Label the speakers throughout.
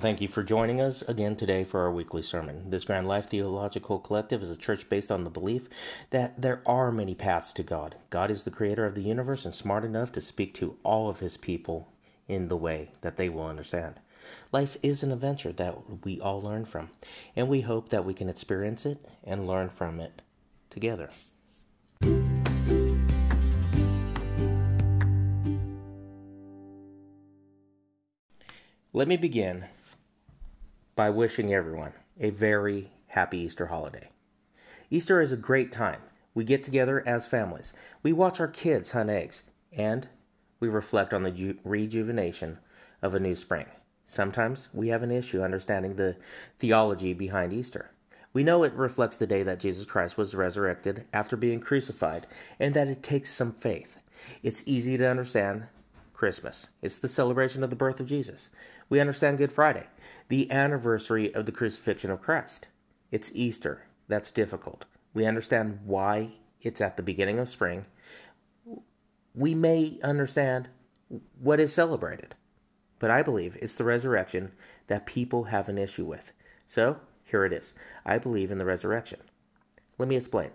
Speaker 1: And thank you for joining us again today for our weekly sermon. This Grand Life Theological Collective is a church based on the belief that there are many paths to God. God is the creator of the universe and smart enough to speak to all of his people in the way that they will understand. Life is an adventure that we all learn from, and we hope that we can experience it and learn from it together. Let me begin by wishing everyone a very happy Easter holiday. Easter is a great time. We get together as families. We watch our kids hunt eggs, and we reflect on the ju- rejuvenation of a new spring. Sometimes we have an issue understanding the theology behind Easter. We know it reflects the day that Jesus Christ was resurrected after being crucified, and that it takes some faith. It's easy to understand Christmas. It's the celebration of the birth of Jesus. We understand Good Friday, the anniversary of the crucifixion of Christ. It's Easter. That's difficult. We understand why it's at the beginning of spring. We may understand what is celebrated, but I believe it's the resurrection that people have an issue with. So, here it is. I believe in the resurrection. Let me explain.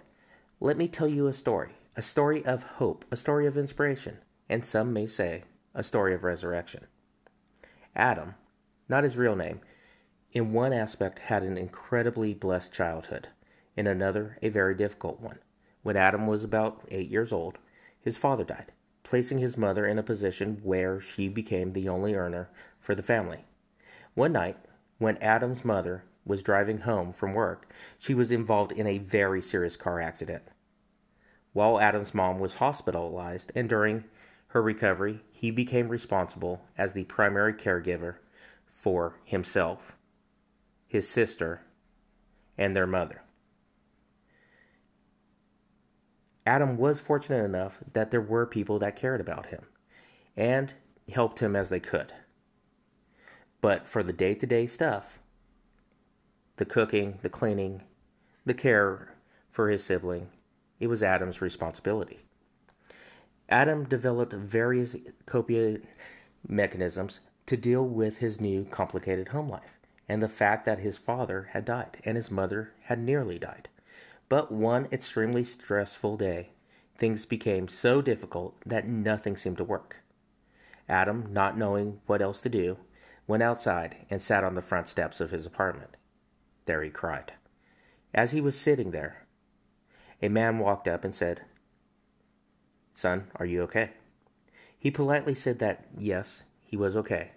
Speaker 1: Let me tell you a story, a story of hope, a story of inspiration, and some may say a story of resurrection. Adam, not his real name, in one aspect had an incredibly blessed childhood, in another, a very difficult one. When Adam was about eight years old, his father died, placing his mother in a position where she became the only earner for the family. One night, when Adam's mother was driving home from work, she was involved in a very serious car accident. While Adam's mom was hospitalized and during her recovery, he became responsible as the primary caregiver for himself, his sister, and their mother. Adam was fortunate enough that there were people that cared about him and helped him as they could. But for the day to day stuff, the cooking, the cleaning, the care for his sibling, it was Adam's responsibility. Adam developed various coping mechanisms to deal with his new complicated home life and the fact that his father had died and his mother had nearly died. But one extremely stressful day, things became so difficult that nothing seemed to work. Adam, not knowing what else to do, went outside and sat on the front steps of his apartment. There he cried. As he was sitting there, a man walked up and said, Son, are you okay? He politely said that yes, he was okay,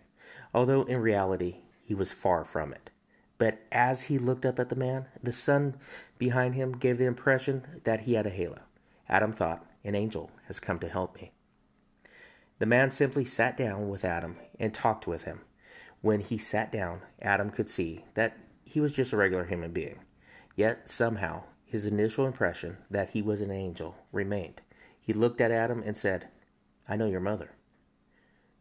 Speaker 1: although in reality he was far from it. But as he looked up at the man, the sun behind him gave the impression that he had a halo. Adam thought, An angel has come to help me. The man simply sat down with Adam and talked with him. When he sat down, Adam could see that he was just a regular human being. Yet somehow his initial impression that he was an angel remained. He looked at Adam and said, I know your mother.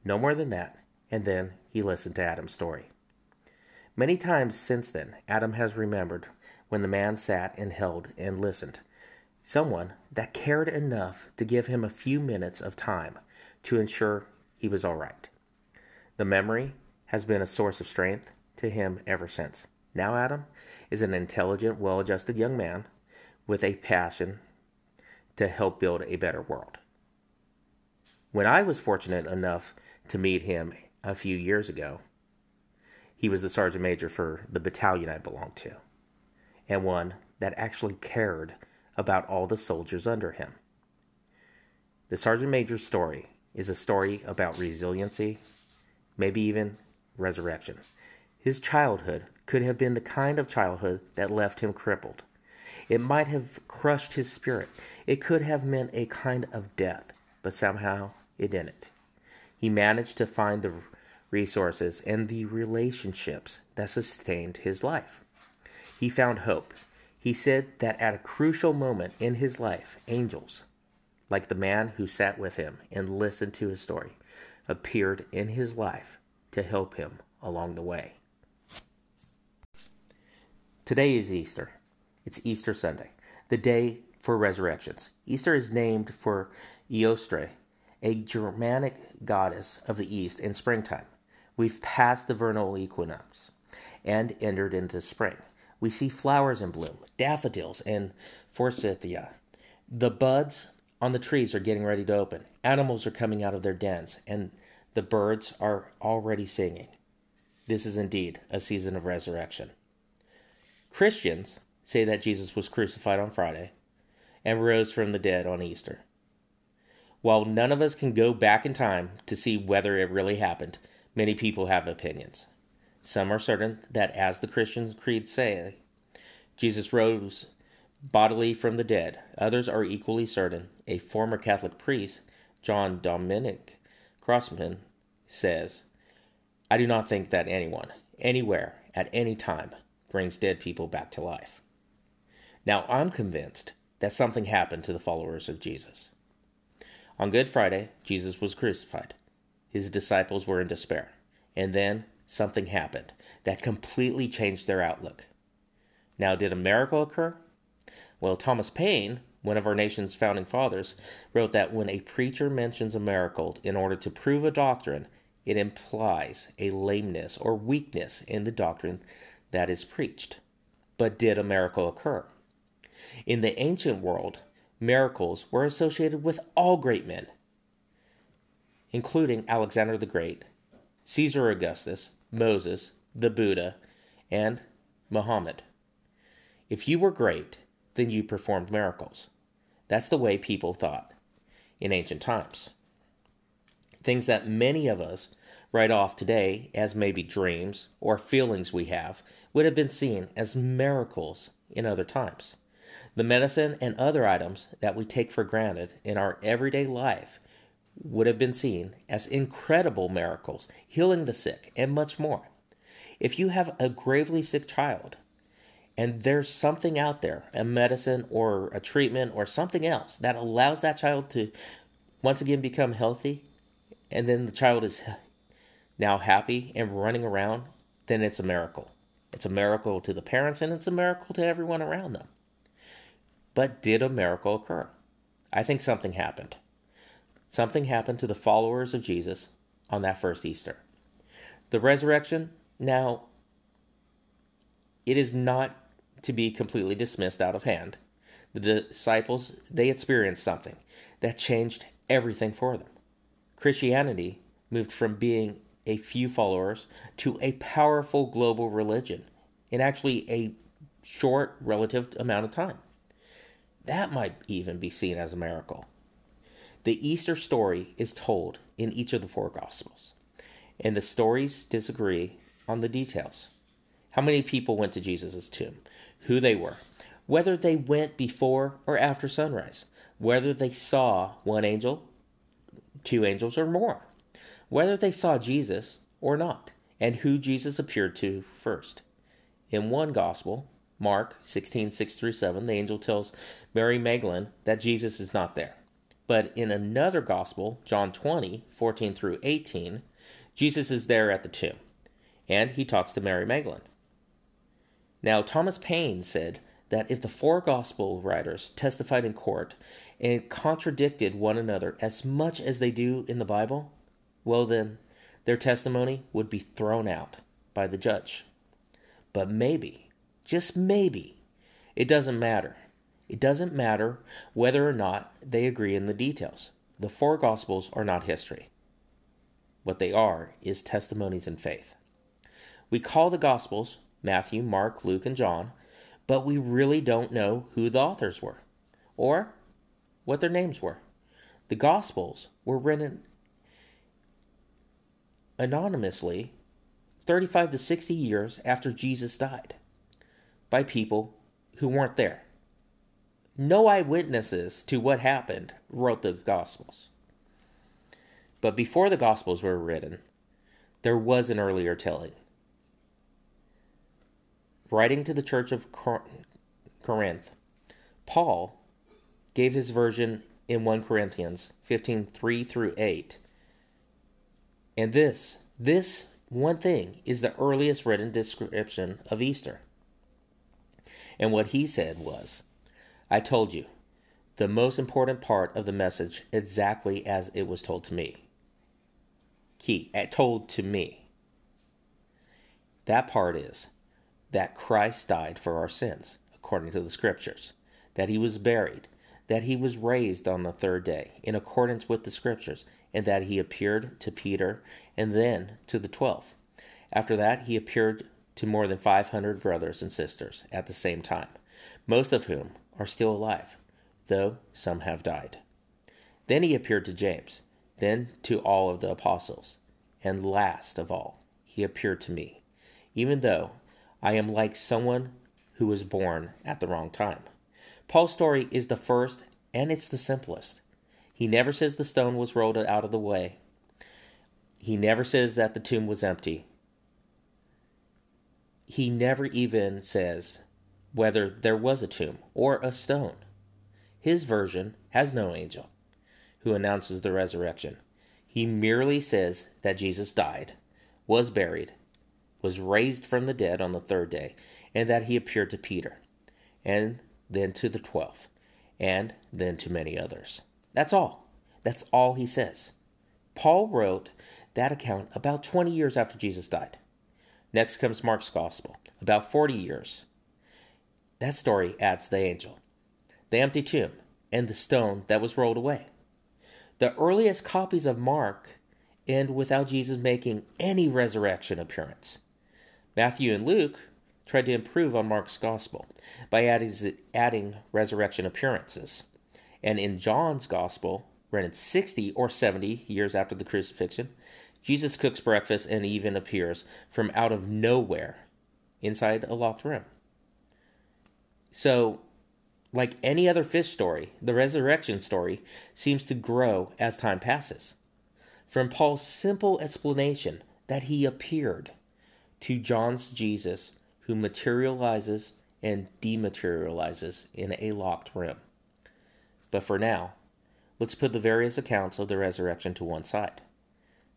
Speaker 1: No more than that, and then he listened to Adam's story. Many times since then, Adam has remembered when the man sat and held and listened. Someone that cared enough to give him a few minutes of time to ensure he was all right. The memory has been a source of strength to him ever since. Now, Adam is an intelligent, well adjusted young man with a passion to help build a better world. When I was fortunate enough to meet him a few years ago, he was the sergeant major for the battalion I belonged to, and one that actually cared about all the soldiers under him. The sergeant major's story is a story about resiliency, maybe even resurrection. His childhood could have been the kind of childhood that left him crippled it might have crushed his spirit. It could have meant a kind of death, but somehow it didn't. He managed to find the resources and the relationships that sustained his life. He found hope. He said that at a crucial moment in his life, angels, like the man who sat with him and listened to his story, appeared in his life to help him along the way. Today is Easter. It's Easter Sunday, the day for resurrections. Easter is named for Eostre, a Germanic goddess of the east in springtime. We've passed the vernal equinox and entered into spring. We see flowers in bloom, daffodils and forsythia. The buds on the trees are getting ready to open. Animals are coming out of their dens, and the birds are already singing. This is indeed a season of resurrection. Christians say that Jesus was crucified on Friday and rose from the dead on Easter. While none of us can go back in time to see whether it really happened, many people have opinions. Some are certain that, as the Christian creeds say, Jesus rose bodily from the dead. Others are equally certain. A former Catholic priest, John Dominic Crossan, says, I do not think that anyone, anywhere, at any time, brings dead people back to life. Now, I'm convinced that something happened to the followers of Jesus. On Good Friday, Jesus was crucified. His disciples were in despair. And then something happened that completely changed their outlook. Now, did a miracle occur? Well, Thomas Paine, one of our nation's founding fathers, wrote that when a preacher mentions a miracle in order to prove a doctrine, it implies a lameness or weakness in the doctrine that is preached. But did a miracle occur? In the ancient world, miracles were associated with all great men, including Alexander the Great, Caesar Augustus, Moses, the Buddha, and Muhammad. If you were great, then you performed miracles. That's the way people thought in ancient times. Things that many of us write off today as maybe dreams or feelings we have would have been seen as miracles in other times. The medicine and other items that we take for granted in our everyday life would have been seen as incredible miracles, healing the sick, and much more. If you have a gravely sick child, and there's something out there, a medicine or a treatment or something else that allows that child to once again become healthy, and then the child is now happy and running around, then it's a miracle. It's a miracle to the parents and it's a miracle to everyone around them. But did a miracle occur? I think something happened. Something happened to the followers of Jesus on that first Easter. The resurrection, now, it is not to be completely dismissed out of hand. The disciples, they experienced something that changed everything for them. Christianity moved from being a few followers to a powerful global religion in actually a short relative amount of time. That might even be seen as a miracle. The Easter story is told in each of the four Gospels, and the stories disagree on the details. How many people went to Jesus' tomb? who they were, whether they went before or after sunrise, whether they saw one angel, two angels, or more, whether they saw Jesus or not, and who Jesus appeared to first. In one gospel, Mark 16, 6 through 7, the angel tells Mary Magdalene that Jesus is not there. But in another gospel, John 20, 14 through 18, Jesus is there at the tomb, and he talks to Mary Magdalene. Now, Thomas Paine said that if the four gospel writers testified in court and contradicted one another as much as they do in the Bible, well, then their testimony would be thrown out by the judge. But maybe, just maybe, it doesn't matter. It doesn't matter whether or not they agree in the details. The four Gospels are not history. What they are is testimonies in faith. We call the Gospels Matthew, Mark, Luke, and John, but we really don't know who the authors were or what their names were. The Gospels were written anonymously 35 to 60 years after Jesus died by people who weren't there. No eyewitnesses to what happened wrote the Gospels. But before the Gospels were written, there was an earlier telling writing to the church of Corinth, Paul gave his version in 1 Corinthians 15 3 through 8. And this, this one thing is the earliest written description of Easter. And what he said was, I told you the most important part of the message exactly as it was told to me. Key, eh, told to me. That part is that Christ died for our sins, according to the scriptures, that he was buried, that he was raised on the third day, in accordance with the scriptures, and that he appeared to Peter and then to the twelve. After that, he appeared to more than 500 brothers and sisters at the same time, most of whom are still alive, though some have died. Then he appeared to James, then to all of the apostles, and last of all, he appeared to me, even though I am like someone who was born at the wrong time. Paul's story is the first and it's the simplest. He never says the stone was rolled out of the way. He never says that the tomb was empty. He never even says whether there was a tomb or a stone. His version has no angel who announces the resurrection. He merely says that Jesus died, was buried, was raised from the dead on the third day, and that he appeared to Peter, and then to the twelve, and then to many others. That's all. That's all he says. Paul wrote that account about 20 years after Jesus died. Next comes Mark's Gospel, about 40 years. That story adds the angel, the empty tomb, and the stone that was rolled away. The earliest copies of Mark end without Jesus making any resurrection appearance. Matthew and Luke tried to improve on Mark's gospel by adding, adding resurrection appearances. And in John's gospel, written 60 or 70 years after the crucifixion, Jesus cooks breakfast and even appears from out of nowhere inside a locked room. So, like any other fish story, the resurrection story seems to grow as time passes. From Paul's simple explanation that he appeared to John's Jesus who materializes and dematerializes in a locked room. But for now, let's put the various accounts of the resurrection to one side,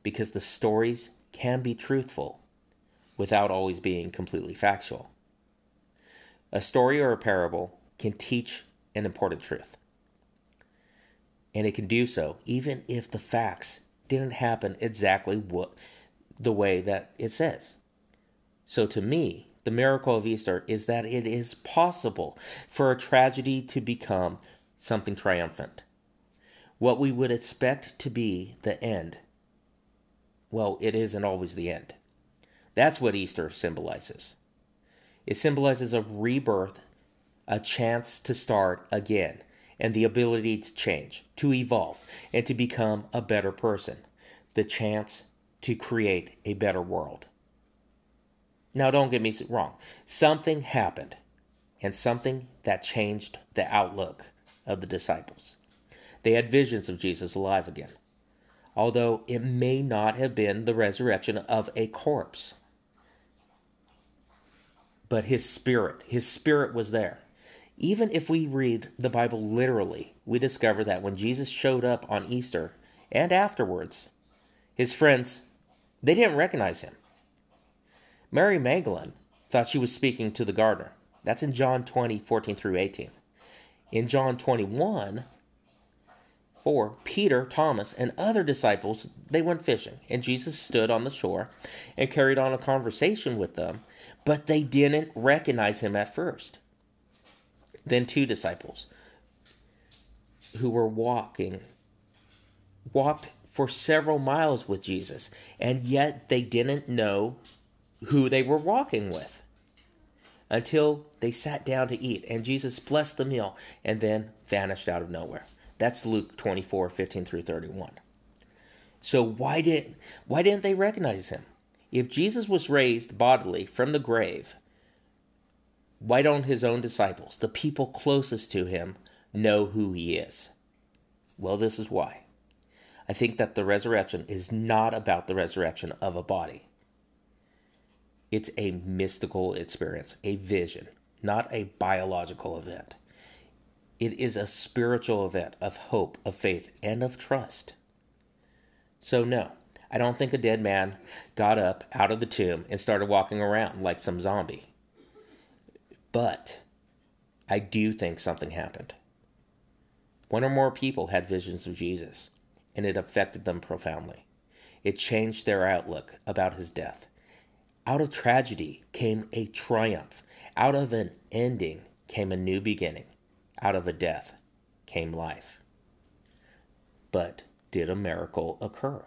Speaker 1: because the stories can be truthful without always being completely factual. A story or a parable can teach an important truth. And it can do so even if the facts didn't happen exactly what the way that it says. So to me, the miracle of Easter is that it is possible for a tragedy to become something triumphant. What we would expect to be the end, well, it isn't always the end. That's what Easter symbolizes. It symbolizes a rebirth, a chance to start again, and the ability to change, to evolve, and to become a better person. The chance to create a better world. Now, don't get me wrong. Something happened, and something that changed the outlook of the disciples. They had visions of Jesus alive again, although it may not have been the resurrection of a corpse. But his spirit, his spirit was there. Even if we read the Bible literally, we discover that when Jesus showed up on Easter and afterwards, his friends, they didn't recognize him. Mary Magdalene thought she was speaking to the gardener. That's in John 20, 14 through 18. In John 21, 4, Peter, Thomas, and other disciples, they went fishing, and Jesus stood on the shore and carried on a conversation with them, but they didn't recognize him at first. Then two disciples who were walking walked for several miles with Jesus, and yet they didn't know who they were walking with until they sat down to eat and Jesus blessed the meal and then vanished out of nowhere. That's Luke 24, 15 through 31. So why did why didn't they recognize him? If Jesus was raised bodily from the grave, why don't his own disciples, the people closest to him, know who he is? Well, this is why. I think that the resurrection is not about the resurrection of a body. It's a mystical experience, a vision, not a biological event. It is a spiritual event of hope, of faith, and of trust. So, no, I don't think a dead man got up out of the tomb and started walking around like some zombie. But I do think something happened. One or more people had visions of Jesus, and it affected them profoundly. It changed their outlook about his death Out of tragedy came a triumph. Out of an ending came a new beginning. Out of a death came life. But did a miracle occur?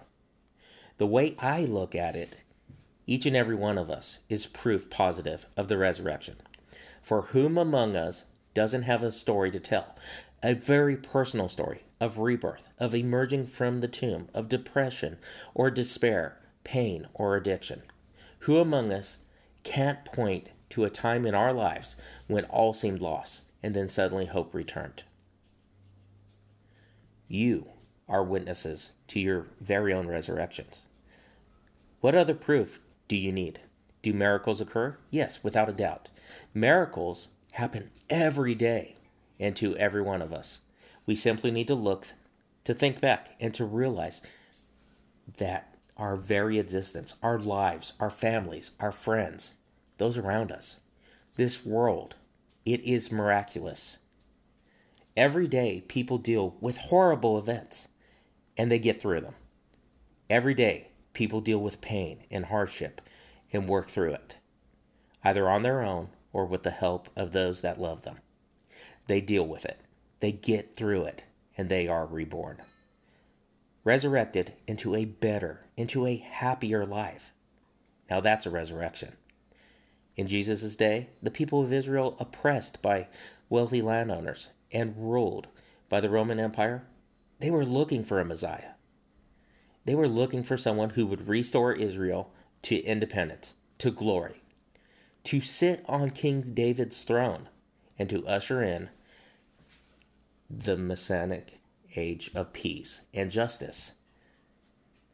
Speaker 1: The way I look at it, each and every one of us is proof positive of the resurrection. For whom among us doesn't have a story to tell? A very personal story of rebirth, of emerging from the tomb, of depression or despair, pain or addiction. Who among us can't point to a time in our lives when all seemed lost and then suddenly hope returned? You are witnesses to your very own resurrections. What other proof do you need? Do miracles occur? Yes, without a doubt. Miracles happen every day and to every one of us. We simply need to look, to think back, and to realize that our very existence, our lives, our families, our friends, those around us, this world, it is miraculous. Every day, people deal with horrible events and they get through them. Every day, people deal with pain and hardship and work through it, either on their own or with the help of those that love them. They deal with it, they get through it, and they are reborn. Resurrected into a better, into a happier life. Now that's a resurrection. In Jesus' day, the people of Israel, oppressed by wealthy landowners and ruled by the Roman Empire, they were looking for a Messiah. They were looking for someone who would restore Israel to independence, to glory, to sit on King David's throne, and to usher in the Messianic age of peace and justice.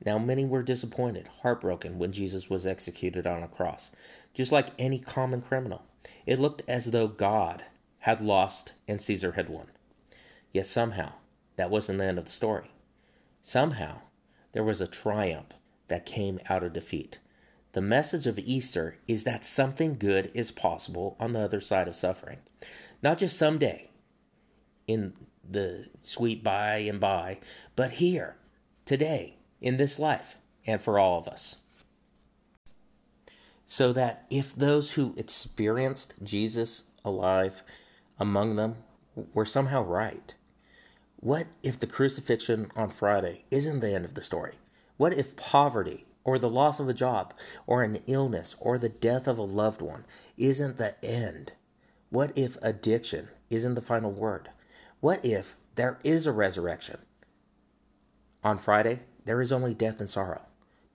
Speaker 1: Now, many were disappointed, heartbroken when Jesus was executed on a cross, just like any common criminal. It looked as though God had lost and Caesar had won. Yet somehow, that wasn't the end of the story. Somehow, there was a triumph that came out of defeat. The message of Easter is that something good is possible on the other side of suffering. Not just someday in the sweet by and by, but here, today, in this life, and for all of us. So that if those who experienced Jesus alive among them were somehow right, what if the crucifixion on Friday isn't the end of the story? What if poverty, or the loss of a job, or an illness, or the death of a loved one isn't the end? What if addiction isn't the final word? What if there is a resurrection? On Friday, there is only death and sorrow,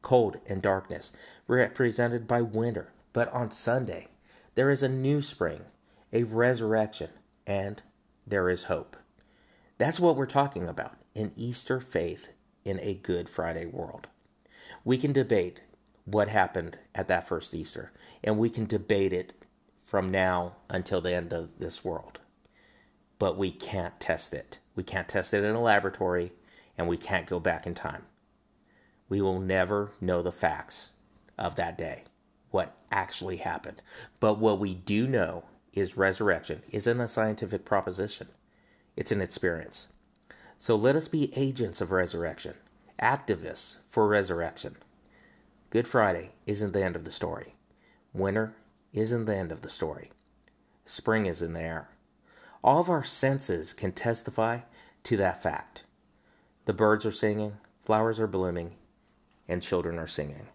Speaker 1: cold and darkness, represented by winter. But on Sunday, there is a new spring, a resurrection, and there is hope. That's what we're talking about an Easter faith in a Good Friday world. We can debate what happened at that first Easter, and we can debate it from now until the end of this world. But we can't test it. We can't test it in a laboratory, and we can't go back in time. We will never know the facts of that day, what actually happened. But what we do know is resurrection isn't a scientific proposition it's an experience. So let us be agents of resurrection, activists for resurrection. Good Friday isn't the end of the story. Winter isn't the end of the story. Spring is in the air. All of our senses can testify to that fact. The birds are singing, flowers are blooming, and children are singing.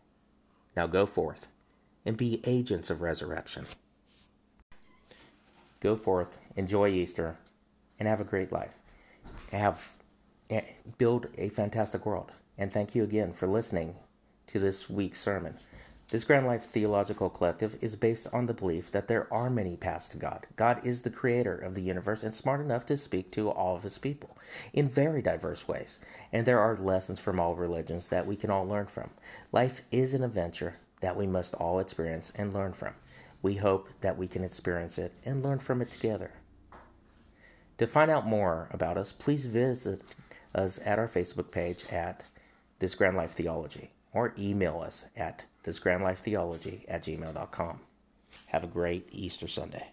Speaker 1: Now go forth and be agents of resurrection. Go forth, enjoy Easter, and have a great life. Have eh, build a fantastic world. And thank you again for listening to this week's sermon. This Grand Life Theological Collective is based on the belief that there are many paths to God. God is the creator of the universe and smart enough to speak to all of his people in very diverse ways. And there are lessons from all religions that we can all learn from. Life is an adventure that we must all experience and learn from. We hope that we can experience it and learn from it together. To find out more about us, please visit us at our Facebook page at This Grand Life Theology or email us at thisgrandlifetheology at gmail.com. Have a great Easter Sunday.